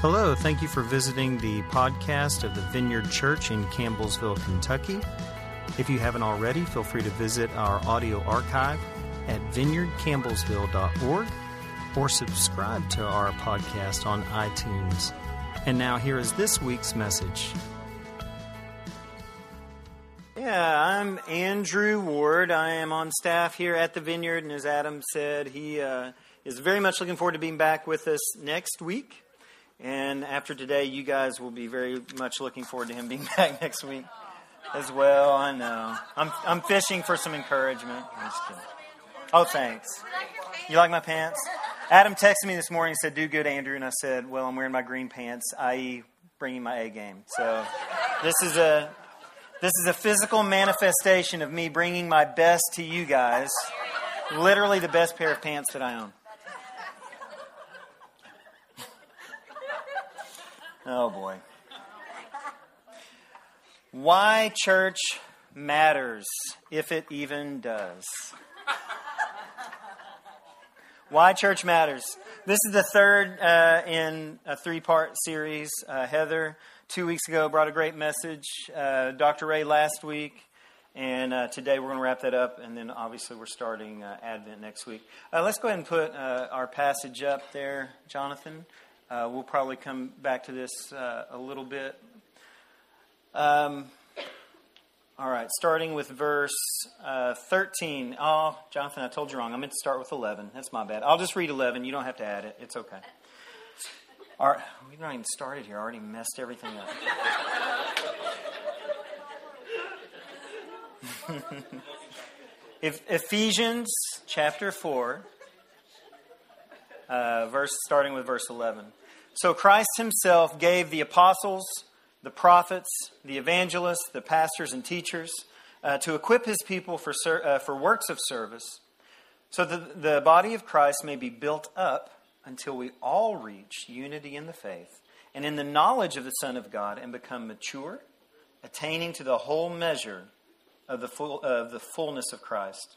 Hello, thank you for visiting the podcast of the Vineyard Church in Campbellsville, Kentucky. If you haven't already, feel free to visit our audio archive at vineyardcampbellsville.org or subscribe to our podcast on iTunes. And now, here is this week's message. Yeah, I'm Andrew Ward. I am on staff here at the Vineyard, and as Adam said, he uh, is very much looking forward to being back with us next week. And after today, you guys will be very much looking forward to him being back next week as well. I know. I'm, I'm fishing for some encouragement. Oh, thanks. You like my pants? Adam texted me this morning and said, Do good, Andrew. And I said, Well, I'm wearing my green pants, i.e., bringing my A game. So this is a. This is a physical manifestation of me bringing my best to you guys. Literally the best pair of pants that I own. Oh boy. Why church matters, if it even does. Why church matters. This is the third uh, in a three part series. Uh, Heather, two weeks ago, brought a great message. Uh, Dr. Ray last week. And uh, today we're going to wrap that up, and then obviously we're starting uh, Advent next week. Uh, let's go ahead and put our passage up there, Jonathan. Uh, we'll probably come back to this uh, a little bit. Um, all right, starting with verse uh, 13. Oh, Jonathan, I told you wrong. I meant to start with 11. That's my bad. I'll just read 11. You don't have to add it. It's okay. All right, we've not even started here. I already messed everything up. if, Ephesians chapter 4, uh, verse starting with verse 11. So Christ himself gave the apostles, the prophets, the evangelists, the pastors, and teachers uh, to equip his people for, ser- uh, for works of service, so that the body of Christ may be built up until we all reach unity in the faith and in the knowledge of the Son of God and become mature, attaining to the whole measure of the, full, of the fullness of Christ.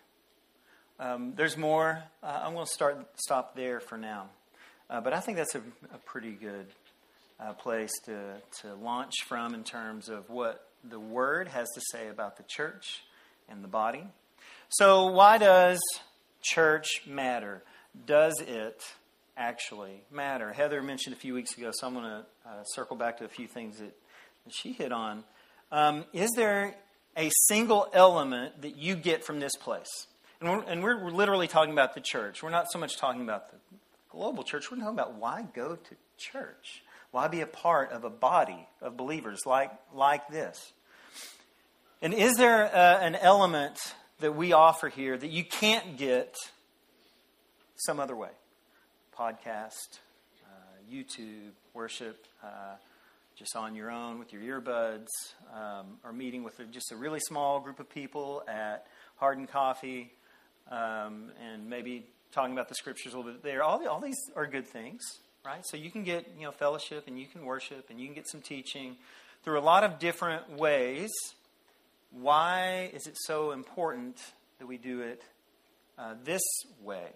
Um, there's more. Uh, I'm going to start stop there for now, uh, but I think that's a, a pretty good uh, place to to launch from in terms of what the Word has to say about the church and the body. So, why does church matter? Does it actually matter? Heather mentioned a few weeks ago, so I'm going to uh, circle back to a few things that, that she hit on. Um, is there a single element that you get from this place? And we're, and we're literally talking about the church. We're not so much talking about the global church. We're talking about why go to church? Why be a part of a body of believers like, like this? And is there uh, an element that we offer here that you can't get some other way? Podcast, uh, YouTube, worship, uh, just on your own with your earbuds, um, or meeting with just a really small group of people at Hardin Coffee, um, and maybe talking about the scriptures a little bit there. All, all these are good things, right? So you can get you know fellowship and you can worship and you can get some teaching through a lot of different ways. Why is it so important that we do it uh, this way?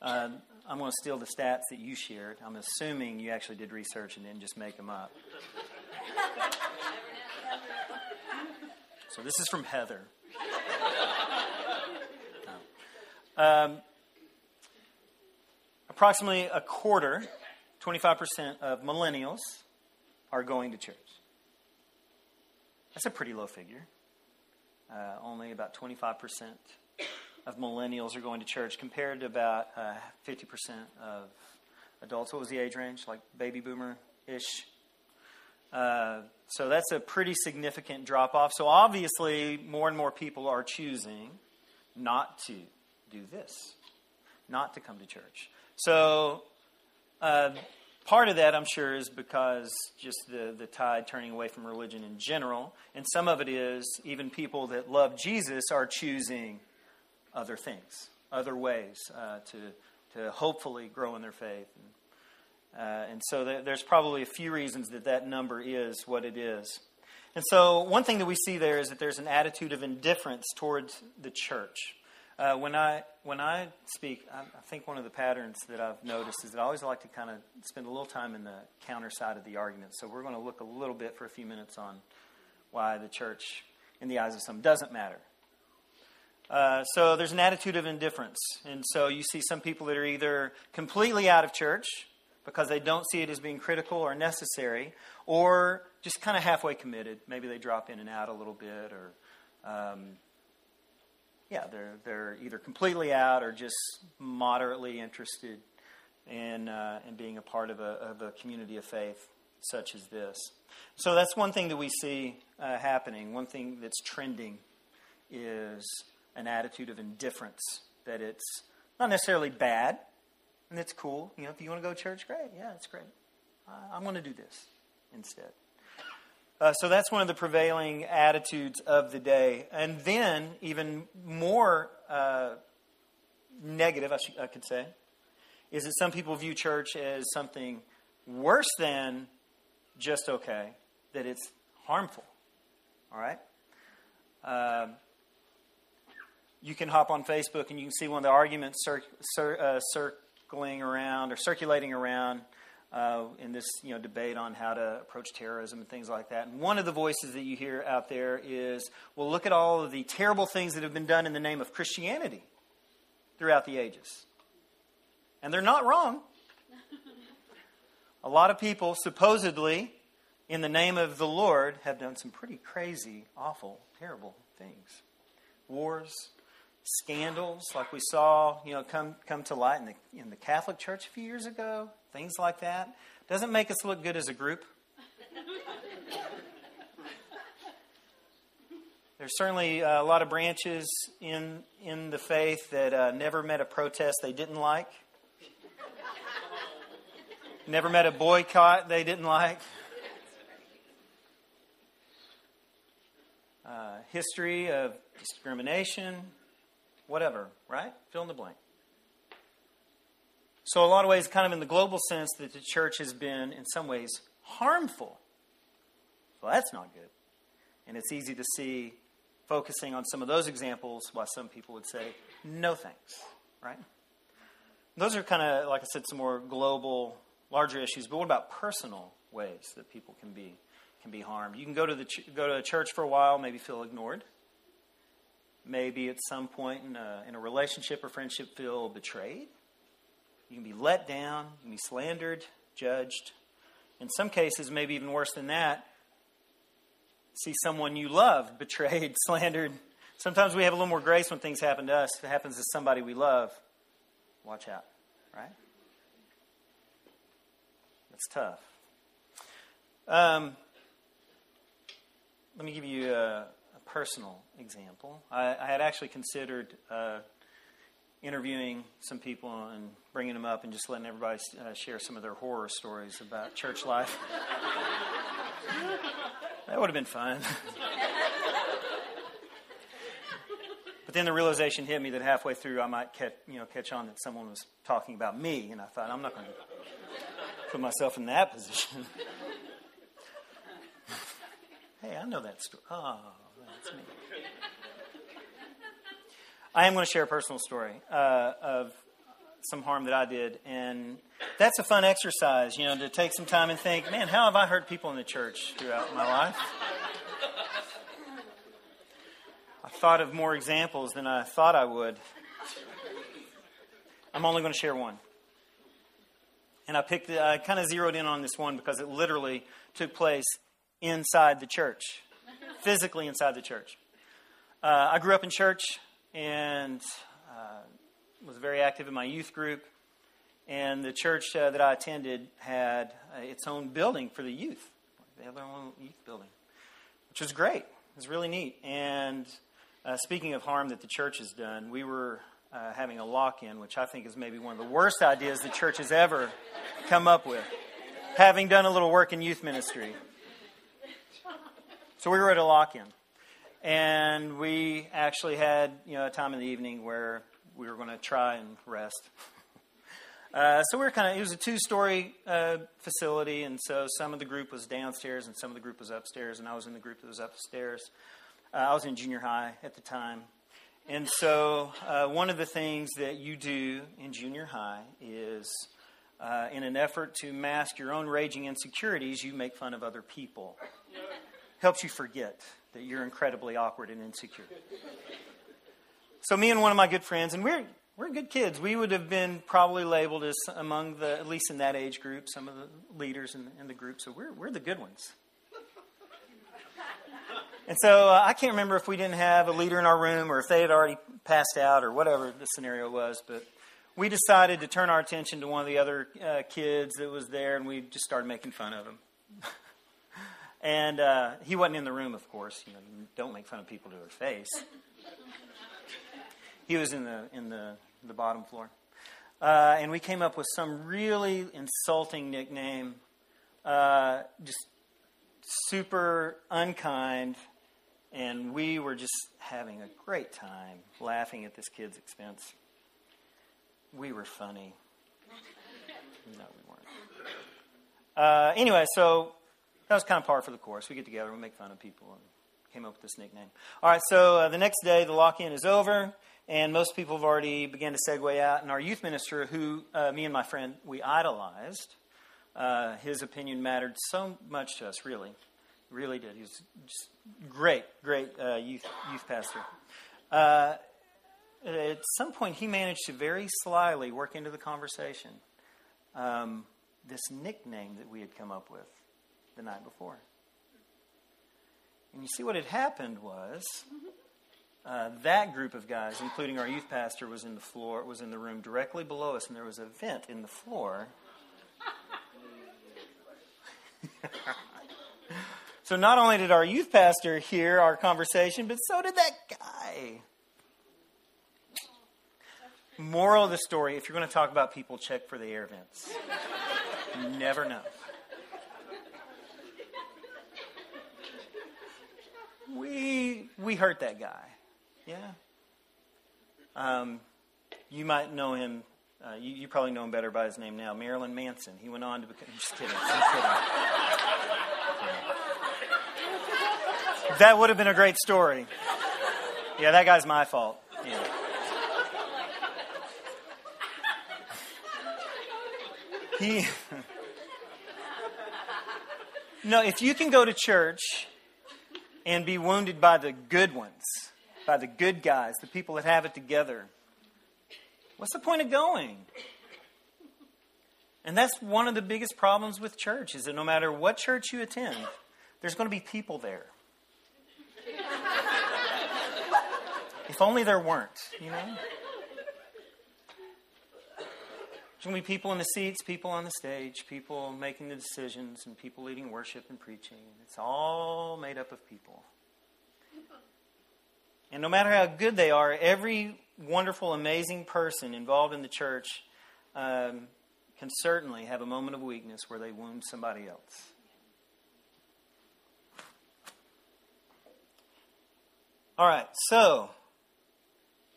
Uh, I'm going to steal the stats that you shared. I'm assuming you actually did research and didn't just make them up. so this is from Heather. Um, approximately a quarter, 25% of millennials are going to church. That's a pretty low figure. Uh, only about 25% of millennials are going to church compared to about uh, 50% of adults. What was the age range? Like baby boomer ish? Uh, so that's a pretty significant drop off. So obviously, more and more people are choosing not to do this not to come to church. So, uh, part of that, I'm sure, is because just the, the tide turning away from religion in general. And some of it is even people that love Jesus are choosing other things, other ways uh, to, to hopefully grow in their faith. And, uh, and so there's probably a few reasons that that number is what it is. And so, one thing that we see there is that there's an attitude of indifference towards the church. Uh, when I when I speak, I, I, think one of the patterns that I've noticed is that I always like to kind of spend a little time in the counter side of the argument. So we're going to look a little bit for a few minutes on why the church, in the eyes of some, doesn't matter. Uh, so there's an attitude of indifference, and so you see some people that are either completely out of church because they don't see it as being critical or necessary, or just kind of halfway committed. Maybe they drop in and out a little bit, or um, yeah, they're they're either completely out or just moderately interested in uh, in being a part of a of a community of faith such as this. So that's one thing that we see uh, happening. One thing that's trending is an attitude of indifference. That it's not necessarily bad, and it's cool. You know, if you want to go to church, great. Yeah, it's great. Uh, I'm going to do this instead. Uh, so that's one of the prevailing attitudes of the day. And then, even more uh, negative, I, I could say, is that some people view church as something worse than just okay, that it's harmful. All right? Um, you can hop on Facebook and you can see one of the arguments cir- cir- uh, circling around or circulating around uh, in this you know debate on how to approach terrorism and things like that. And one of the voices that you hear out there is, well, look at all of the terrible things that have been done in the name of Christianity throughout the ages, and they're not wrong. A lot of people supposedly, in the name of the Lord, have done some pretty crazy, awful, terrible things. Wars, scandals like we saw, you know, come come to light in the in the Catholic Church a few years ago, things like that, doesn't make us look good as a group. There's certainly a lot of branches in in the faith that uh, never met a protest they didn't like, never met a boycott they didn't like. Uh, history of discrimination, whatever, right? Fill in the blank. So, a lot of ways, kind of in the global sense, that the church has been, in some ways, harmful. Well, that's not good. And it's easy to see, focusing on some of those examples, why some people would say, no thanks, right? Those are kind of, like I said, some more global, larger issues. But what about personal ways that people can be can be harmed? You can go to the ch- go to a church for a while, maybe feel ignored maybe at some point in a, in a relationship or friendship feel betrayed. You can be let down, you can be slandered, judged. In some cases, maybe even worse than that, see someone you love betrayed, slandered. Sometimes we have a little more grace when things happen to us. If it happens to somebody we love, watch out, right? That's tough. Um, let me give you a, personal example. I, I had actually considered uh, interviewing some people and bringing them up and just letting everybody uh, share some of their horror stories about church life. that would have been fun. but then the realization hit me that halfway through I might catch, you know, catch on that someone was talking about me, and I thought, I'm not going to put myself in that position. hey, I know that story. Oh. That's me. I am going to share a personal story uh, of some harm that I did, and that's a fun exercise, you know, to take some time and think, man, how have I hurt people in the church throughout my life? I thought of more examples than I thought I would. I'm only going to share one. And I picked, I kind of zeroed in on this one because it literally took place inside the church physically inside the church. Uh, I grew up in church and uh, was very active in my youth group. And the church uh, that I attended had uh, its own building for the youth. They had their own youth building, which was great. It was really neat. And uh, speaking of harm that the church has done, we were uh, having a lock in, which I think is maybe one of the worst ideas the church has ever come up with. having done a little work in youth ministry. So we were at a lock in. And we actually had you know, a time in the evening where we were going to try and rest. Uh, so we were kind of, it was a two story uh, facility, and so some of the group was downstairs and some of the group was upstairs, and I was in the group that was upstairs. Uh, I was in junior high at the time. And so uh, one of the things that you do in junior high is, uh, in an effort to mask your own raging insecurities, you make fun of other people. Helps you forget that you're incredibly awkward and insecure. So me and one of my good friends, and we're we're good kids. We would have been probably labeled as among the, at least in that age group, some of the leaders in, in the group. So we're, we're the good ones. And so uh, I can't remember if we didn't have a leader in our room or if they had already passed out or whatever the scenario was, but we decided to turn our attention to one of the other uh, kids that was there and we just started making fun of him. and uh, he wasn't in the room, of course. You know, don't make fun of people to their face. He was in the in the the bottom floor, uh, and we came up with some really insulting nickname, uh, just super unkind, and we were just having a great time laughing at this kid's expense. We were funny. No, we weren't. Uh, anyway, so that was kind of par for the course. We get together, we make fun of people, and came up with this nickname. All right, so uh, the next day, the lock in is over and most people have already begun to segue out. And our youth minister, who uh, me and my friend we idolized, uh, his opinion mattered so much to us. Really, really did. He was just great, great uh, youth youth pastor. Uh, at some point, he managed to very slyly work into the conversation um, this nickname that we had come up with the night before. And you see, what had happened was uh, that group of guys, including our youth pastor, was in the floor, was in the room directly below us, and there was a vent in the floor. so not only did our youth pastor hear our conversation, but so did that guy. Moral of the story: If you're going to talk about people, check for the air vents. You never know. We we hurt that guy. Yeah. Um, you might know him. Uh, you, you, probably know him better by his name now, Marilyn Manson. He went on to become. Just kidding. Just kidding. that would have been a great story. Yeah, that guy's my fault. Yeah. He. no, if you can go to church and be wounded by the good ones, by the good guys, the people that have it together. What's the point of going? And that's one of the biggest problems with church is that no matter what church you attend, there's going to be people there. if only there weren't, you know? There's going to be people in the seats, people on the stage, people making the decisions, and people leading worship and preaching. It's all made up of people. And no matter how good they are, every wonderful, amazing person involved in the church um, can certainly have a moment of weakness where they wound somebody else. All right, so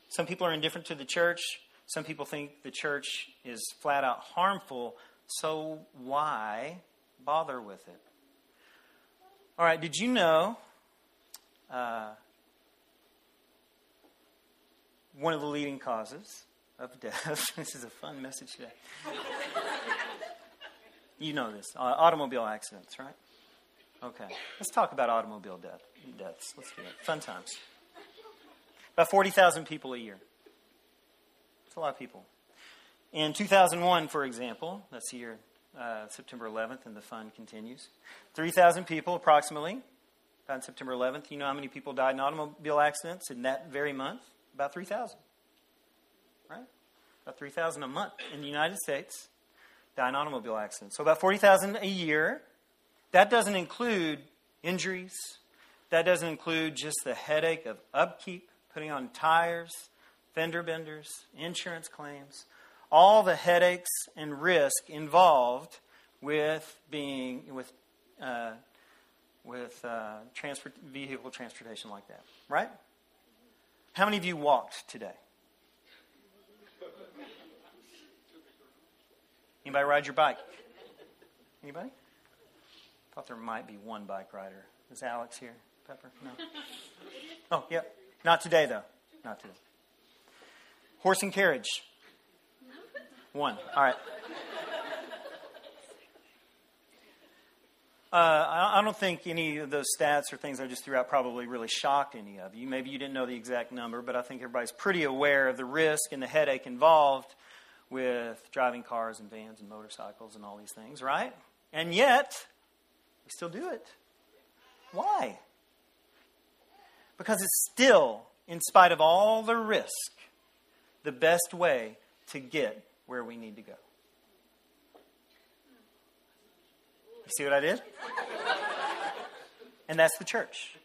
some people are indifferent to the church. Some people think the church is flat out harmful. So why bother with it? All right, did you know uh, one of the leading causes of death. this is a fun message today. you know this uh, automobile accidents, right? Okay. Let's talk about automobile death, deaths. Let's do it. Fun times. About 40,000 people a year. It's a lot of people. In 2001, for example, that's year uh, September 11th, and the fun continues. 3,000 people approximately on September 11th. You know how many people died in automobile accidents in that very month? About 3,000. Right? About 3,000 a month in the United States die in automobile accidents. So about 40,000 a year. That doesn't include injuries. That doesn't include just the headache of upkeep, putting on tires, fender benders, insurance claims, all the headaches and risk involved with being with uh, with uh, transport vehicle transportation like that, right? How many of you walked today? Anybody ride your bike? Anybody? Thought there might be one bike rider. Is Alex here? Pepper? No. Oh, yep. Not today though. Not today. Horse and carriage. One. All right. Uh, I don't think any of those stats or things I just threw out probably really shocked any of you. Maybe you didn't know the exact number, but I think everybody's pretty aware of the risk and the headache involved with driving cars and vans and motorcycles and all these things, right? And yet, we still do it. Why? Because it's still, in spite of all the risk, the best way to get where we need to go. You see what I did? And that's the church.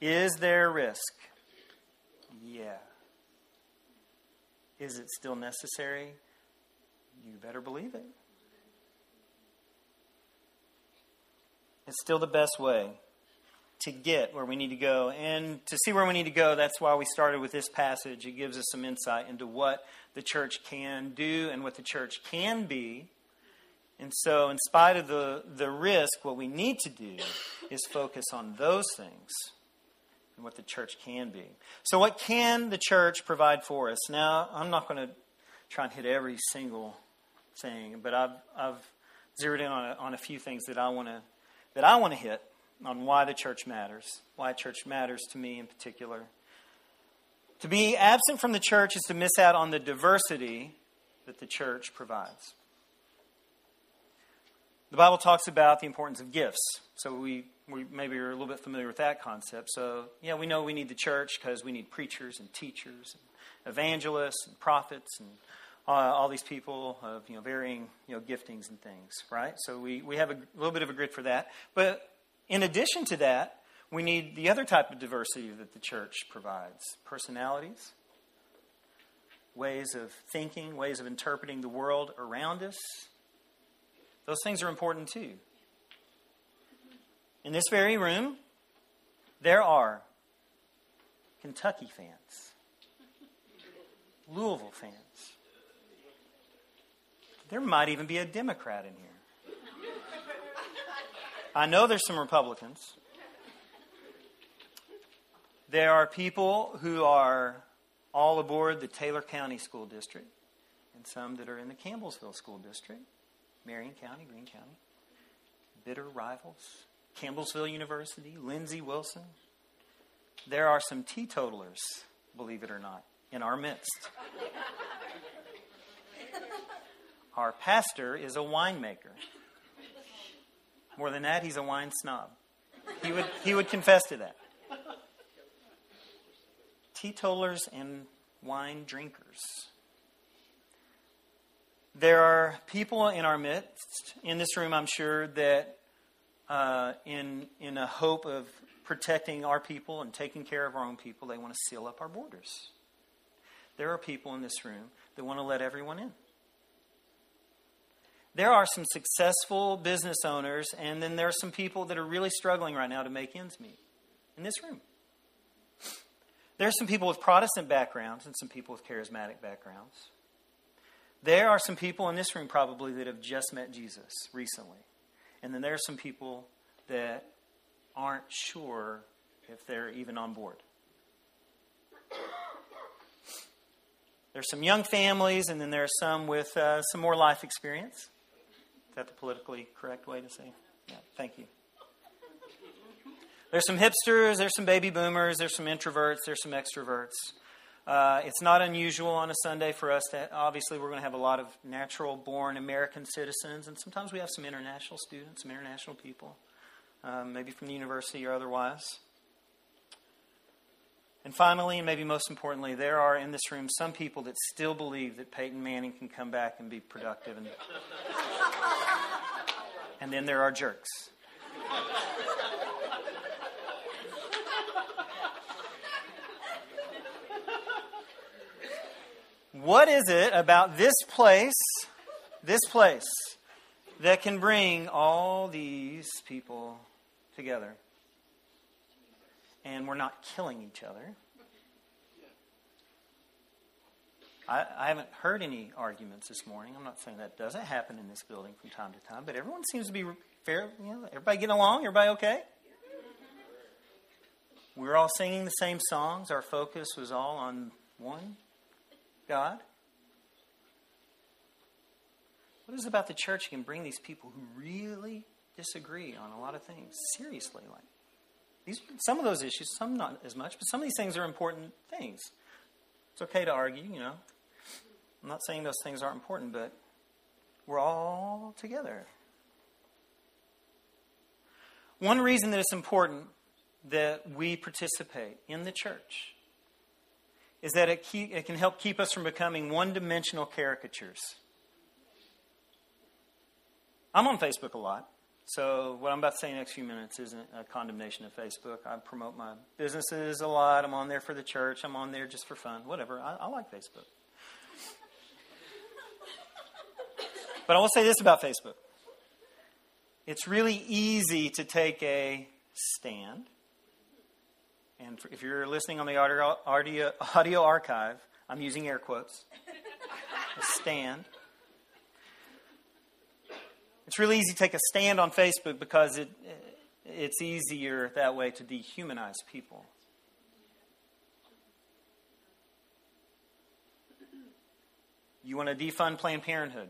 Is there risk? Yeah. Is it still necessary? You better believe it. It's still the best way to get where we need to go. And to see where we need to go, that's why we started with this passage. It gives us some insight into what the church can do and what the church can be and so, in spite of the, the risk, what we need to do is focus on those things and what the church can be. So, what can the church provide for us? Now, I'm not going to try and hit every single thing, but I've, I've zeroed in on a, on a few things that I want to that I want to hit on why the church matters, why church matters to me in particular. To be absent from the church is to miss out on the diversity that the church provides. The Bible talks about the importance of gifts. So we, we maybe are a little bit familiar with that concept. So, yeah, we know we need the church because we need preachers and teachers and evangelists and prophets and uh, all these people of you know, varying you know, giftings and things, right? So we, we have a little bit of a grid for that. But in addition to that, we need the other type of diversity that the church provides personalities, ways of thinking, ways of interpreting the world around us those things are important too. In this very room, there are Kentucky fans, Louisville fans. There might even be a Democrat in here. I know there's some Republicans. There are people who are all aboard the Taylor County School District and some that are in the Campbellsville School District. Marion County, Green County. Bitter rivals. Campbellsville University, Lindsey Wilson. There are some teetotalers, believe it or not, in our midst. Our pastor is a winemaker. More than that, he's a wine snob. He would, he would confess to that. Teetotalers and wine drinkers. There are people in our midst, in this room, I'm sure, that uh, in, in a hope of protecting our people and taking care of our own people, they want to seal up our borders. There are people in this room that want to let everyone in. There are some successful business owners, and then there are some people that are really struggling right now to make ends meet in this room. There are some people with Protestant backgrounds and some people with charismatic backgrounds. There are some people in this room probably that have just met Jesus recently. And then there are some people that aren't sure if they're even on board. There's some young families, and then there are some with uh, some more life experience. That the politically correct way to say? Yeah, thank you. There's some hipsters, there's some baby boomers, there's some introverts, there's some extroverts. Uh, it's not unusual on a Sunday for us to, obviously, we're going to have a lot of natural born American citizens, and sometimes we have some international students, some international people, um, maybe from the university or otherwise. And finally, and maybe most importantly, there are in this room some people that still believe that Peyton Manning can come back and be productive. And, and then there are jerks. What is it about this place this place that can bring all these people together. And we're not killing each other. I, I, haven't heard any arguments this morning. I'm not saying that doesn't happen in this building from time to time, but everyone seems to be fair. You know, everybody getting along? Everybody okay? We were all singing the same songs. Our focus was all on one God. What is about the church can bring these people who really disagree on a lot of things seriously? Like these, some of those issues, some not as much, but some of these things are important things. It's okay to argue, you know. I'm not saying those things aren't important, but we're all together. One reason that it's important that we participate in the church is that it, keep, it can help keep us from becoming one dimensional caricatures. I'm on Facebook a lot. So, what I'm about to say in the next few minutes isn't a condemnation of Facebook. I promote my businesses a lot. I'm on there for the church. I'm on there just for fun. Whatever. I, I like Facebook. But I will say this about Facebook it's really easy to take a stand. And if you're listening on the audio, audio, audio archive, I'm using air quotes. A stand it's really easy to take a stand on Facebook because it, it's easier that way to dehumanize people. You want to defund Planned Parenthood.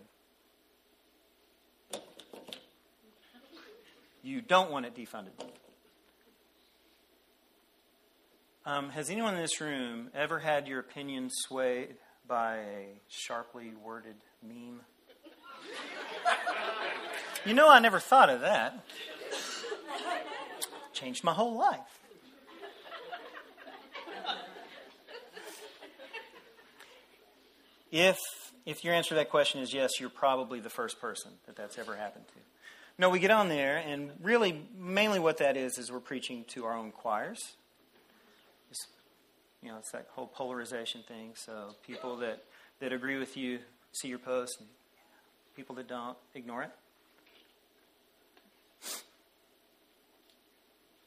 You don't want it defunded. Um, has anyone in this room ever had your opinion swayed by a sharply worded meme? You know, I never thought of that. Changed my whole life. If if your answer to that question is yes, you're probably the first person that that's ever happened to. No, we get on there, and really, mainly what that is is we're preaching to our own choirs. It's, you know, it's that whole polarization thing. So people that that agree with you see your post, and people that don't ignore it.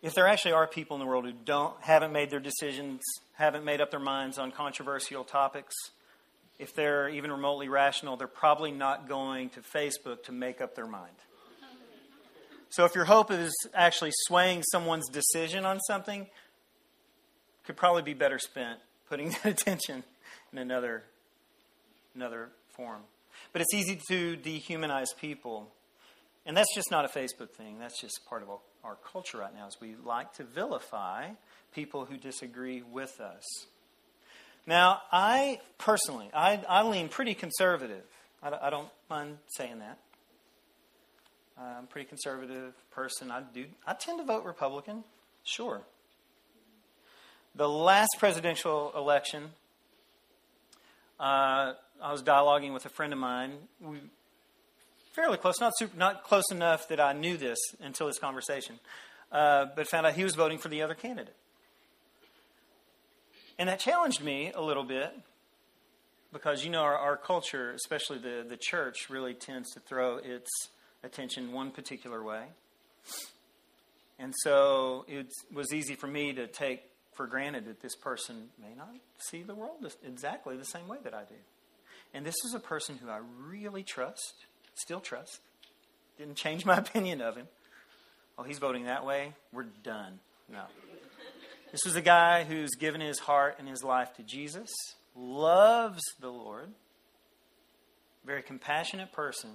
if there actually are people in the world who don't haven't made their decisions, haven't made up their minds on controversial topics, if they're even remotely rational, they're probably not going to Facebook to make up their mind. So if your hope is actually swaying someone's decision on something, could probably be better spent putting that attention in another another form. But it's easy to dehumanize people. And that's just not a Facebook thing. That's just part of our culture right now is we like to vilify people who disagree with us. Now, I personally, I, I lean pretty conservative. I, I don't mind saying that. I'm a pretty conservative person. I do. I tend to vote Republican. Sure. The last presidential election, uh, I was dialoguing with a friend of mine. We fairly close, not super, not close enough that I knew this until this conversation, uh, but found out he was voting for the other candidate, and that challenged me a little bit because you know our, our culture, especially the the church, really tends to throw its attention one particular way, and so it was easy for me to take for granted that this person may not see the world exactly the same way that I do. And this is a person who I really trust Still trust. Didn't change my opinion of him. Oh, he's voting that way? We're done. No. This was a guy who's given his heart and his life to Jesus, loves the Lord, very compassionate person,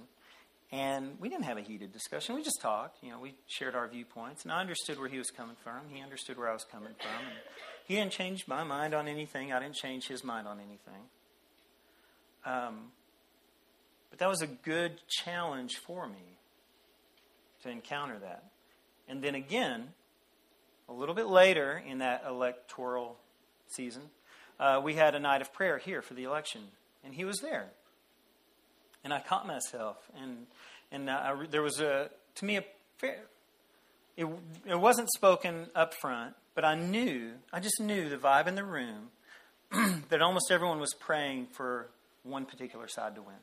and we didn't have a heated discussion. We just talked. You know, we shared our viewpoints, and I understood where he was coming from. He understood where I was coming from. And he didn't change my mind on anything. I didn't change his mind on anything. Um, but that was a good challenge for me to encounter that. And then again, a little bit later in that electoral season, uh, we had a night of prayer here for the election, and he was there. And I caught myself, and and uh, I, there was a to me a fair. It, it wasn't spoken up front, but I knew, I just knew the vibe in the room that almost everyone was praying for one particular side to win.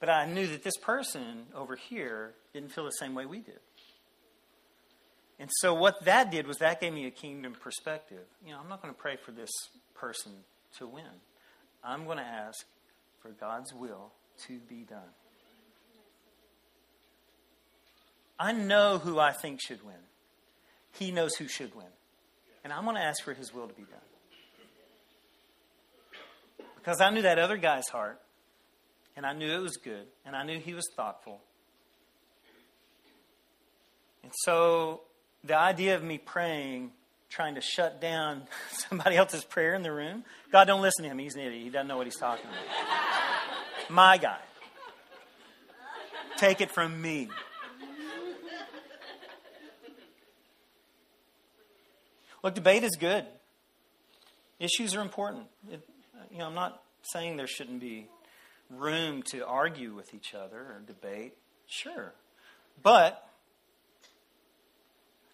But I knew that this person over here didn't feel the same way we did. And so what that did was that gave me a kingdom perspective. You know, I'm not going to pray for this person to win. I'm going to ask for God's will to be done. I know who I think should win. He knows who should win. And I'm going to ask for his will to be done. Because I knew that other guy's heart, and I knew it was good, and I knew he was thoughtful. And so the idea of me praying, trying to shut down somebody else's prayer in the room, God, don't listen to him. He's an idiot. He doesn't know what he's talking about. My guy. Take it from me. Look, debate is good. Issues are important. It, you know, I'm not saying there shouldn't be room to argue with each other or debate. Sure. But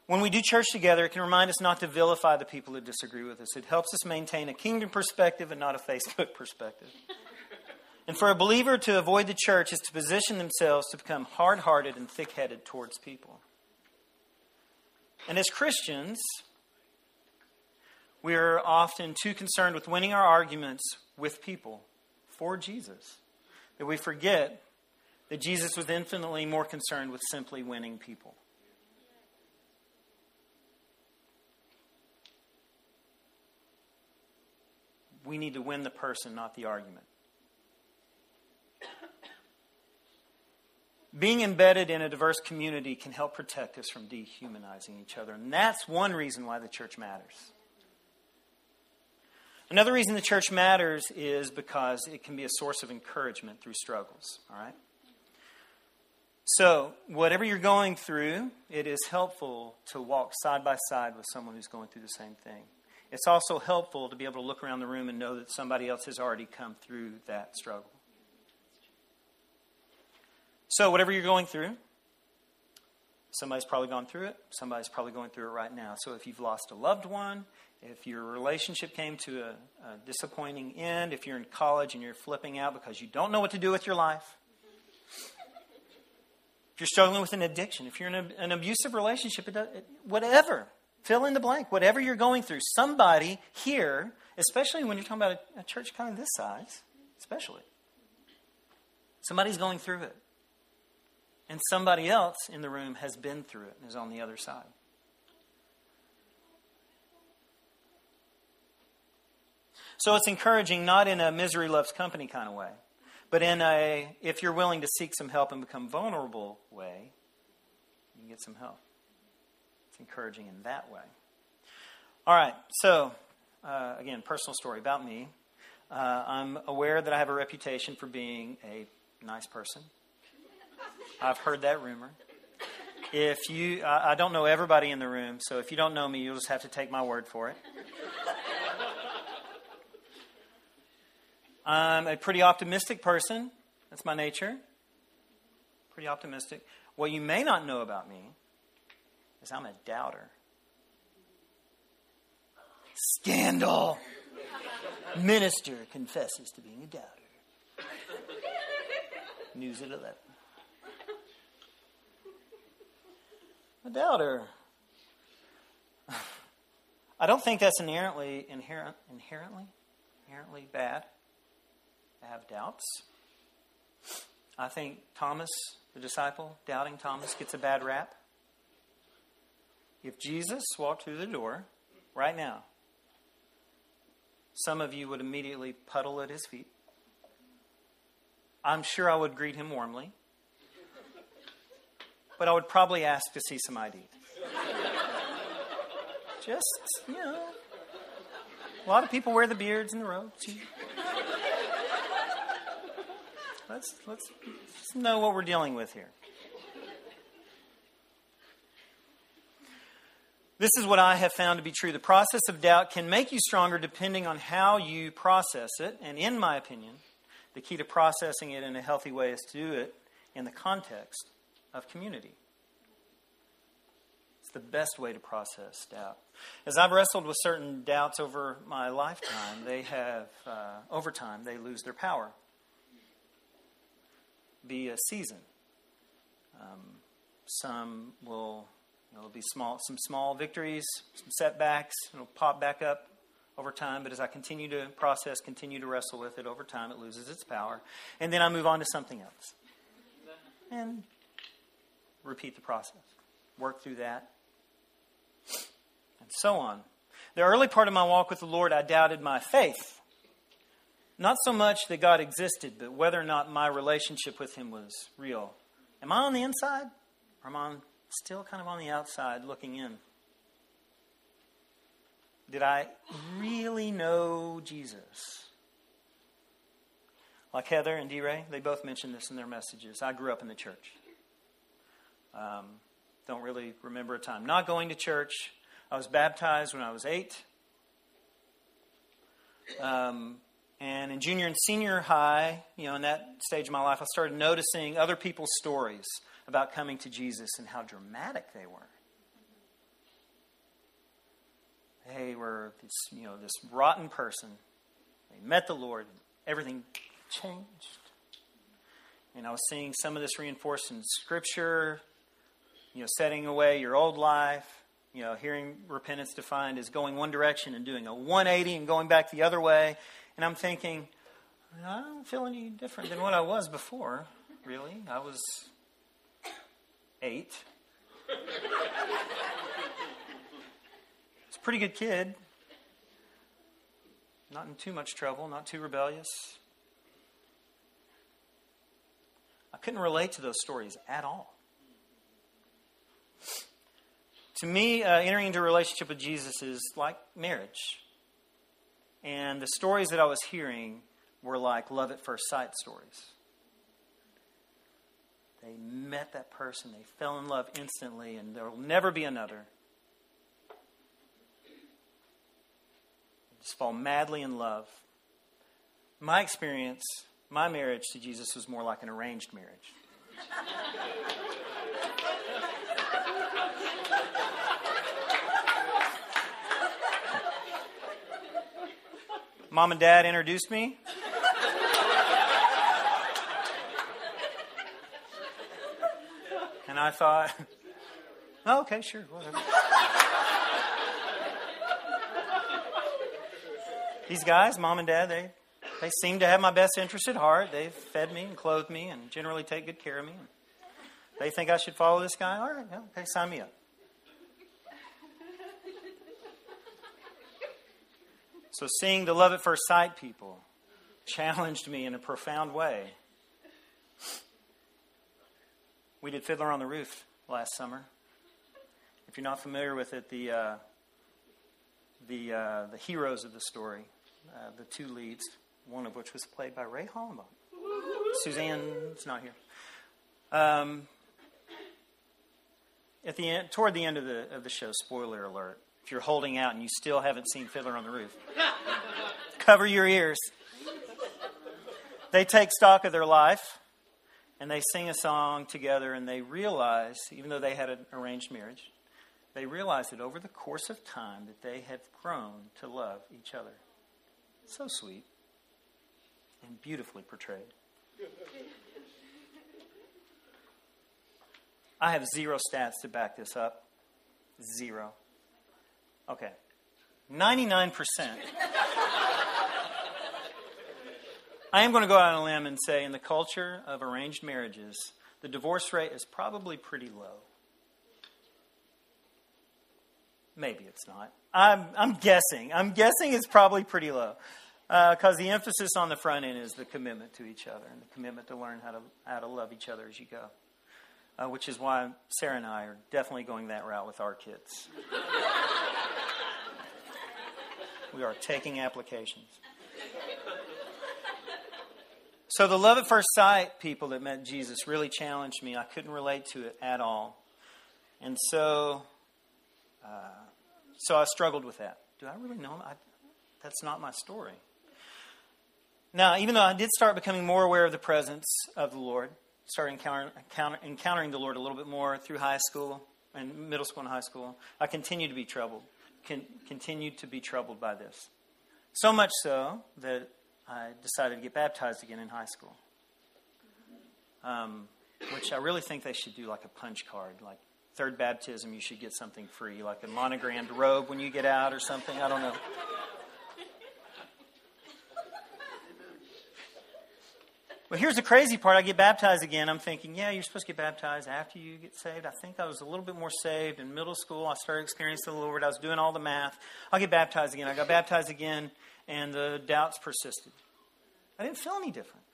when we do church together, it can remind us not to vilify the people who disagree with us. It helps us maintain a kingdom perspective and not a Facebook perspective. and for a believer to avoid the church is to position themselves to become hard hearted and thick headed towards people. And as Christians, we are often too concerned with winning our arguments with people for Jesus that we forget that Jesus was infinitely more concerned with simply winning people. We need to win the person, not the argument. Being embedded in a diverse community can help protect us from dehumanizing each other. And that's one reason why the church matters. Another reason the church matters is because it can be a source of encouragement through struggles, all right? So, whatever you're going through, it is helpful to walk side by side with someone who's going through the same thing. It's also helpful to be able to look around the room and know that somebody else has already come through that struggle. So, whatever you're going through, somebody's probably gone through it. Somebody's probably going through it right now. So, if you've lost a loved one, if your relationship came to a, a, disappointing end, if you're in college and you're flipping out because you don't know what to do with your life, if you're struggling with an addiction, if you're in a, an abusive relationship, it, it, whatever, fill in the blank, whatever you're going through, somebody here, especially when you're talking about a, a church kind of this size, especially, somebody's going through it. And somebody else in the room has been through it and is on the other side. So it's encouraging not in a misery loves company kind of way, but in a if you're willing to seek some help and become vulnerable way, you can get some help. Encouraging in that way. All right, so uh, again, personal story about me. Uh, I'm aware that I have a reputation for being a nice person. I've heard that rumor. If you, I, I don't know everybody in the room, so if you don't know me, you'll just have to take my word for it. I'm a pretty optimistic person. That's my nature. Pretty optimistic. What you may not know about me is I'm a doubter. Scandal! Minister confesses to being a doubter. News at 11. A doubter. I don't think that's inherently inherent, inherently inherently bad I have doubts. I think Thomas, the disciple, doubting Thomas, gets a bad rap. If Jesus walked through the door right now, some of you would immediately puddle at his feet. I'm sure I would greet him warmly, but I would probably ask to see some ID. Just, you know, a lot of people wear the beards and the robes. Let's, let's, let's know what we're dealing with here. This is what I have found to be true. The process of doubt can make you stronger depending on how you process it. And in my opinion, the key to processing it in a healthy way is to do it in the context of community. It's the best way to process doubt. As I've wrestled with certain doubts over my lifetime, they have, uh, over time, they lose their power. be a season. Um, some will know, be small, some small victories, some setbacks. It'll pop back up over time, but as I continue to process, continue to wrestle with it over time, it loses its power. And then I move on to something else. And repeat the process. Work through that. And so on. The early part of my walk with the Lord, I doubted my faith. Not so much that God existed, but whether or not my relationship with Him was real. Am I on the inside? Or am I still kind of on the outside looking in? Did I really know Jesus? Like Heather and D. Ray, they both mentioned this in their messages. I grew up in the church. Um, don't really remember a time not going to church. I was baptized when I was eight. Um, and in junior and senior high, you know, in that stage of my life, I started noticing other people's stories about coming to Jesus and how dramatic they were. They were this, you know, this rotten person. They met the Lord, everything changed. And I was seeing some of this reinforced in Scripture, you know, setting away your old life, you know, hearing repentance defined as going one direction and doing a 180 and going back the other way. And I'm thinking, I don't feel any different than what I was before, really. I was eight. It's a pretty good kid. Not in too much trouble, not too rebellious. I couldn't relate to those stories at all. To me, uh, entering into a relationship with Jesus is like marriage. And the stories that I was hearing were like love at first sight stories. They met that person, they fell in love instantly, and there will never be another. just fall madly in love. My experience, my marriage to Jesus was more like an arranged marriage. Mom and dad introduced me. and I thought, oh, okay, sure, whatever. These guys, mom and dad, they, they seem to have my best interest at heart. They've fed me and clothed me and generally take good care of me. They think I should follow this guy. All right, okay, sign me up. So, seeing the love at first sight people challenged me in a profound way. We did Fiddler on the Roof last summer. If you're not familiar with it, the, uh, the, uh, the heroes of the story, uh, the two leads, one of which was played by Ray Hollenbaum. Suzanne's not here. Um, at the end, toward the end of the of the show, spoiler alert: if you're holding out and you still haven't seen Fiddler on the Roof, cover your ears. They take stock of their life and they sing a song together and they realize, even though they had an arranged marriage, they realize that over the course of time that they have grown to love each other. So sweet and beautifully portrayed. I have zero stats to back this up. Zero. Okay. 99%. I am going to go out on a limb and say, in the culture of arranged marriages, the divorce rate is probably pretty low. Maybe it's not. I'm, I'm guessing. I'm guessing it's probably pretty low because uh, the emphasis on the front end is the commitment to each other and the commitment to learn how to, how to love each other as you go uh, which is why Sarah and I are definitely going that route with our kids. we are taking applications. So, the love at first sight people that met Jesus really challenged me. I couldn't relate to it at all. And so, uh, so I struggled with that. Do I really know? I, that's not my story. Now, even though I did start becoming more aware of the presence of the Lord, started encounter, encounter, encountering the Lord a little bit more through high school and middle school and high school, I continued to be troubled, con- continued to be troubled by this. So much so that I decided to get baptized again in high school. um, which I really think they should do like a punch card. Like third baptism, you should get something free, like a monogrammed robe when you get out or something. I don't know. But here's the crazy part. I get baptized again. I'm thinking, yeah, you're supposed to get baptized after you get saved. I think I was a little bit more saved in middle school. I started experiencing the Lord. I was doing all the math. I'll get baptized again. I got baptized again, and the doubts persisted. I didn't feel any different.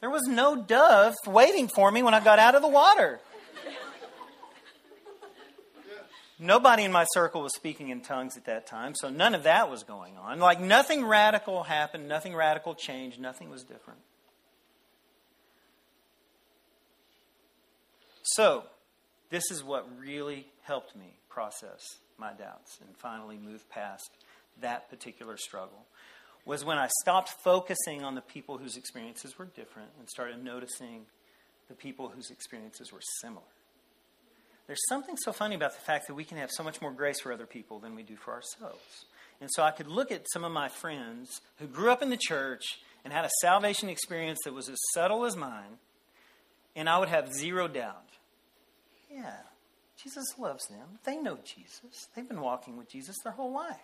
There was no dove waiting for me when I got out of the water. Nobody in my circle was speaking in tongues at that time, so none of that was going on. Like nothing radical happened, nothing radical changed, nothing was different. So, this is what really helped me process my doubts and finally move past that particular struggle. Was when I stopped focusing on the people whose experiences were different and started noticing the people whose experiences were similar. There's something so funny about the fact that we can have so much more grace for other people than we do for ourselves. And so I could look at some of my friends who grew up in the church and had a salvation experience that was as subtle as mine, and I would have zero doubt yeah, Jesus loves them. They know Jesus. They've been walking with Jesus their whole life.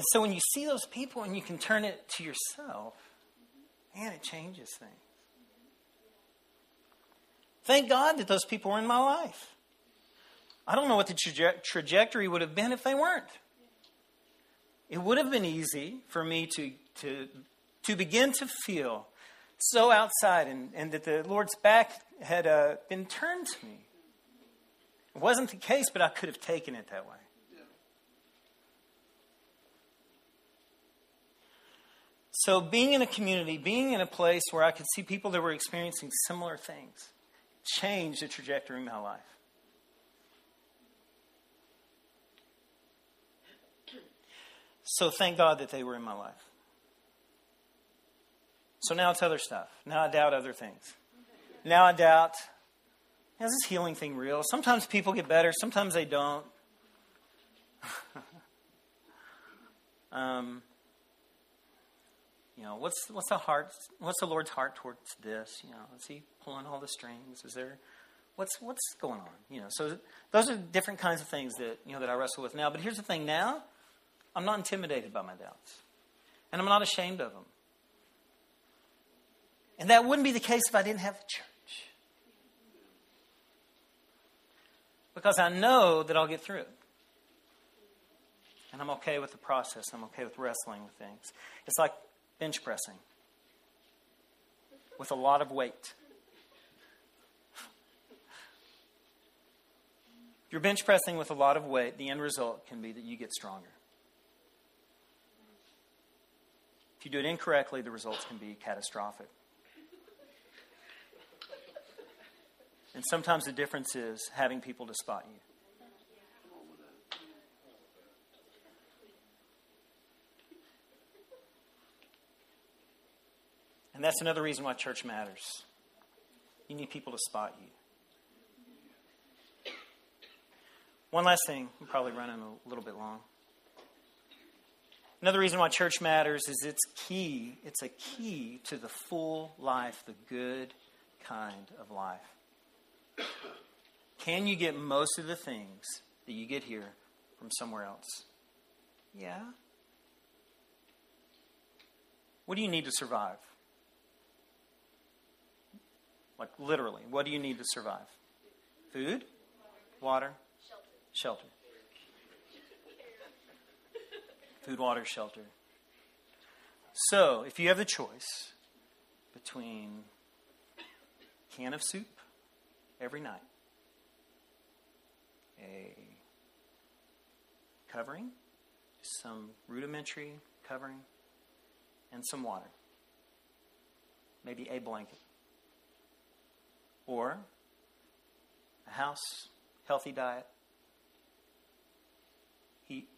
And so when you see those people and you can turn it to yourself, man, it changes things. Thank God that those people were in my life. I don't know what the traje- trajectory would have been if they weren't. It would have been easy for me to, to to begin to feel so outside and, and that the Lord's back had uh, been turned to me. It wasn't the case, but I could have taken it that way. So, being in a community, being in a place where I could see people that were experiencing similar things, changed the trajectory of my life. So, thank God that they were in my life. So now it's other stuff. Now I doubt other things. Now I doubt, is this healing thing real? Sometimes people get better, sometimes they don't. um, you know, what's what's the heart? What's the Lord's heart towards this? You know, is He pulling all the strings? Is there what's what's going on? You know, so those are different kinds of things that you know that I wrestle with now. But here's the thing: now I'm not intimidated by my doubts, and I'm not ashamed of them. And that wouldn't be the case if I didn't have the church. Because I know that I'll get through it. And I'm okay with the process. I'm okay with wrestling with things. It's like bench pressing with a lot of weight. You're bench pressing with a lot of weight, the end result can be that you get stronger. If you do it incorrectly, the results can be catastrophic. And sometimes the difference is having people to spot you. And that's another reason why church matters. You need people to spot you. One last thing, I'm probably running a little bit long. Another reason why church matters is it's key. It's a key to the full life, the good kind of life. Can you get most of the things that you get here from somewhere else? Yeah. What do you need to survive? Like literally, what do you need to survive? Food, water, shelter. Food, water, shelter. So, if you have the choice between a can of soup every night. A covering, some rudimentary covering, and some water. Maybe a blanket. Or a house, healthy diet, heat,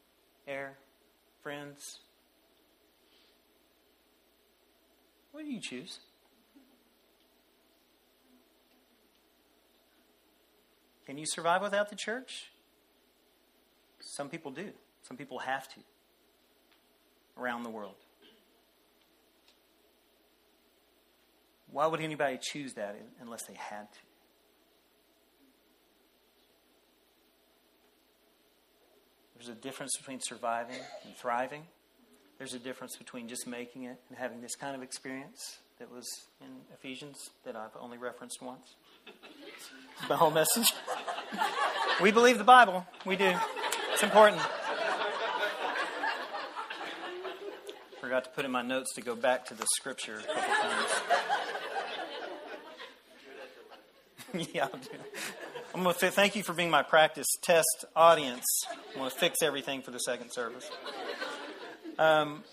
air, friends. What do you choose? Can you survive without the church? Some people do. Some people have to. around the world. Why would anybody choose that unless they had to? There's a difference between surviving and thriving. There's a difference between just making it and having this kind of experience that was in Ephesians that I've only referenced once. It's whole message. we believe the Bible. We do. It's important. Forgot to put in my notes to go back to the scripture a couple times. yeah, I'll do. I'm going to thank you for being my practice test audience. I'm going to fix everything for the second service. Um,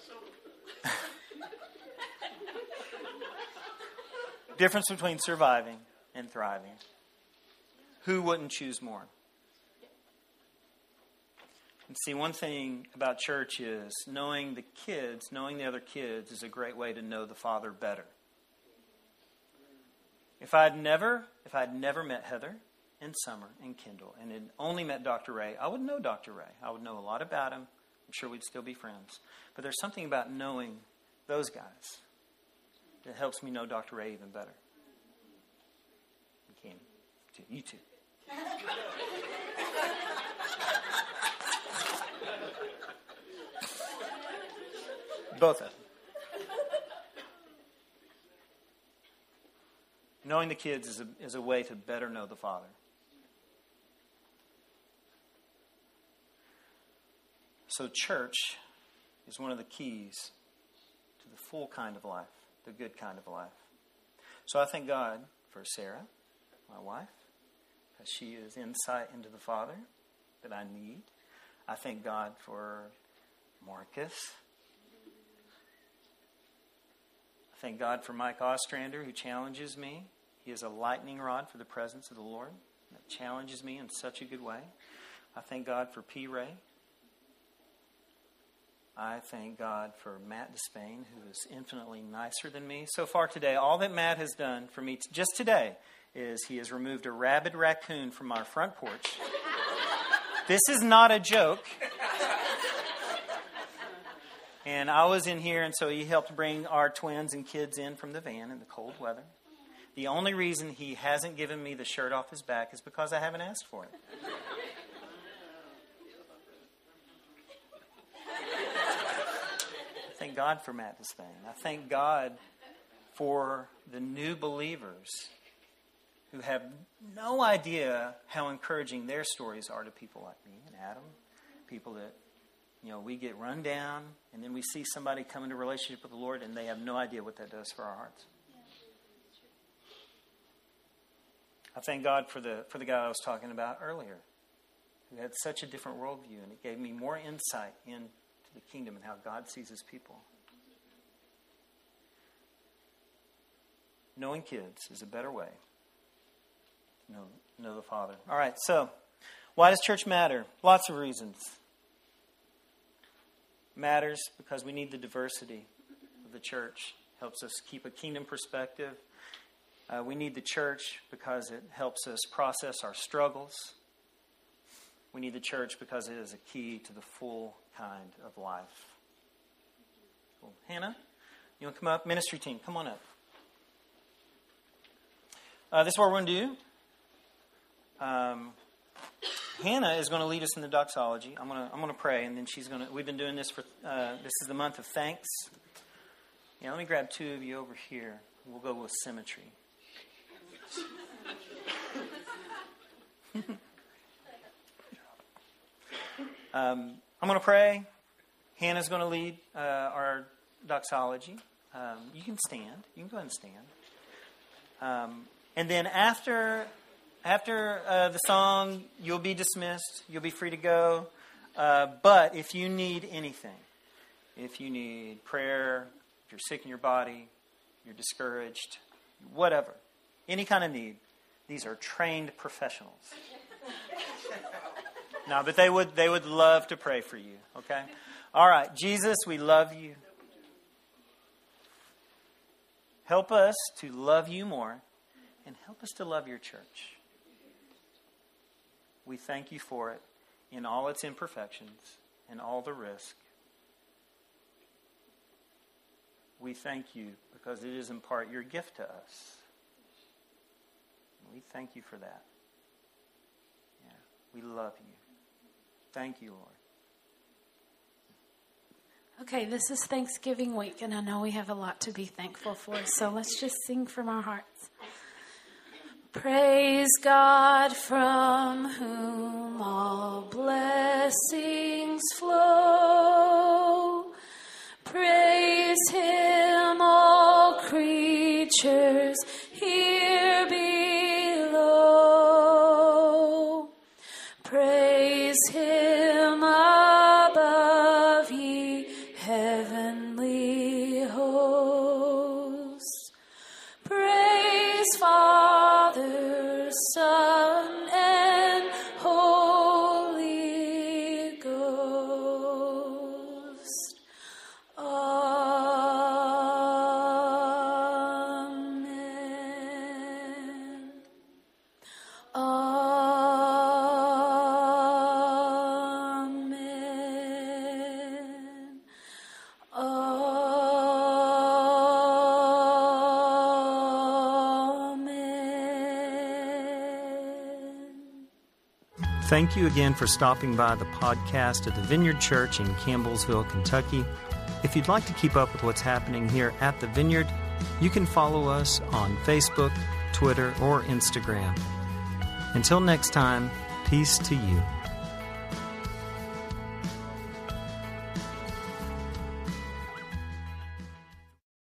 difference between surviving and thriving. Who wouldn't choose more? And see, one thing about church is knowing the kids, knowing the other kids, is a great way to know the Father better. If I had never, if I'd never met Heather and Summer and Kendall and had only met Dr. Ray, I would know Dr. Ray. I would know a lot about him. I'm sure we'd still be friends. But there's something about knowing those guys that helps me know Dr. Ray even better. You can. You too. Both of them. Knowing the kids is a, is a way to better know the Father. So, church is one of the keys to the full kind of life, the good kind of life. So, I thank God for Sarah, my wife, because she is insight into the Father that I need. I thank God for Marcus. I thank God for Mike Ostrander, who challenges me. He is a lightning rod for the presence of the Lord that challenges me in such a good way. I thank God for P. Ray, I thank God for Matt Despain, who is infinitely nicer than me. So far today, all that Matt has done for me just today is he has removed a rabid raccoon from our front porch. this is not a joke. And I was in here, and so he helped bring our twins and kids in from the van in the cold weather. The only reason he hasn't given me the shirt off his back is because I haven't asked for it. thank God for Matt Despain. I thank God for the new believers who have no idea how encouraging their stories are to people like me and Adam, people that you know we get run down, and then we see somebody come into relationship with the Lord, and they have no idea what that does for our hearts. I thank God for the for the guy I was talking about earlier, who had such a different worldview, and it gave me more insight into the kingdom and how God sees his people. Knowing kids is a better way to know, know the Father. All right, so why does church matter? Lots of reasons. matters because we need the diversity of the church. Helps us keep a kingdom perspective. Uh, we need the church because it helps us process our struggles. We need the church because it is a key to the full kind of life. Cool. Hannah, you want to come up? Ministry team, come on up. Uh, this is what we're going to do. Um, Hannah is going to lead us in the doxology. I'm going to I'm going to pray, and then she's going to. We've been doing this for. Uh, this is the month of thanks. Yeah, let me grab two of you over here. We'll go with symmetry. um, I'm going to pray. Hannah's going to lead uh, our doxology. Um, you can stand. You can go ahead and stand. Um, and then after after uh, the song, you'll be dismissed. You'll be free to go. Uh, but if you need anything, if you need prayer, if you're sick in your body, you're discouraged, whatever, any kind of need, these are trained professionals. no, but they would they would love to pray for you. Okay. All right, Jesus, we love you. Help us to love you more and help us to love your church. We thank you for it in all its imperfections and all the risk. we thank you because it is in part your gift to us. We thank you for that. Yeah, we love you. Thank you, Lord. Okay, this is Thanksgiving week, and I know we have a lot to be thankful for, so let's just sing from our hearts. Praise God from whom all blessings flow. Again for stopping by the podcast at the Vineyard Church in Campbellsville, Kentucky. If you'd like to keep up with what's happening here at the Vineyard, you can follow us on Facebook, Twitter, or Instagram. Until next time, peace to you.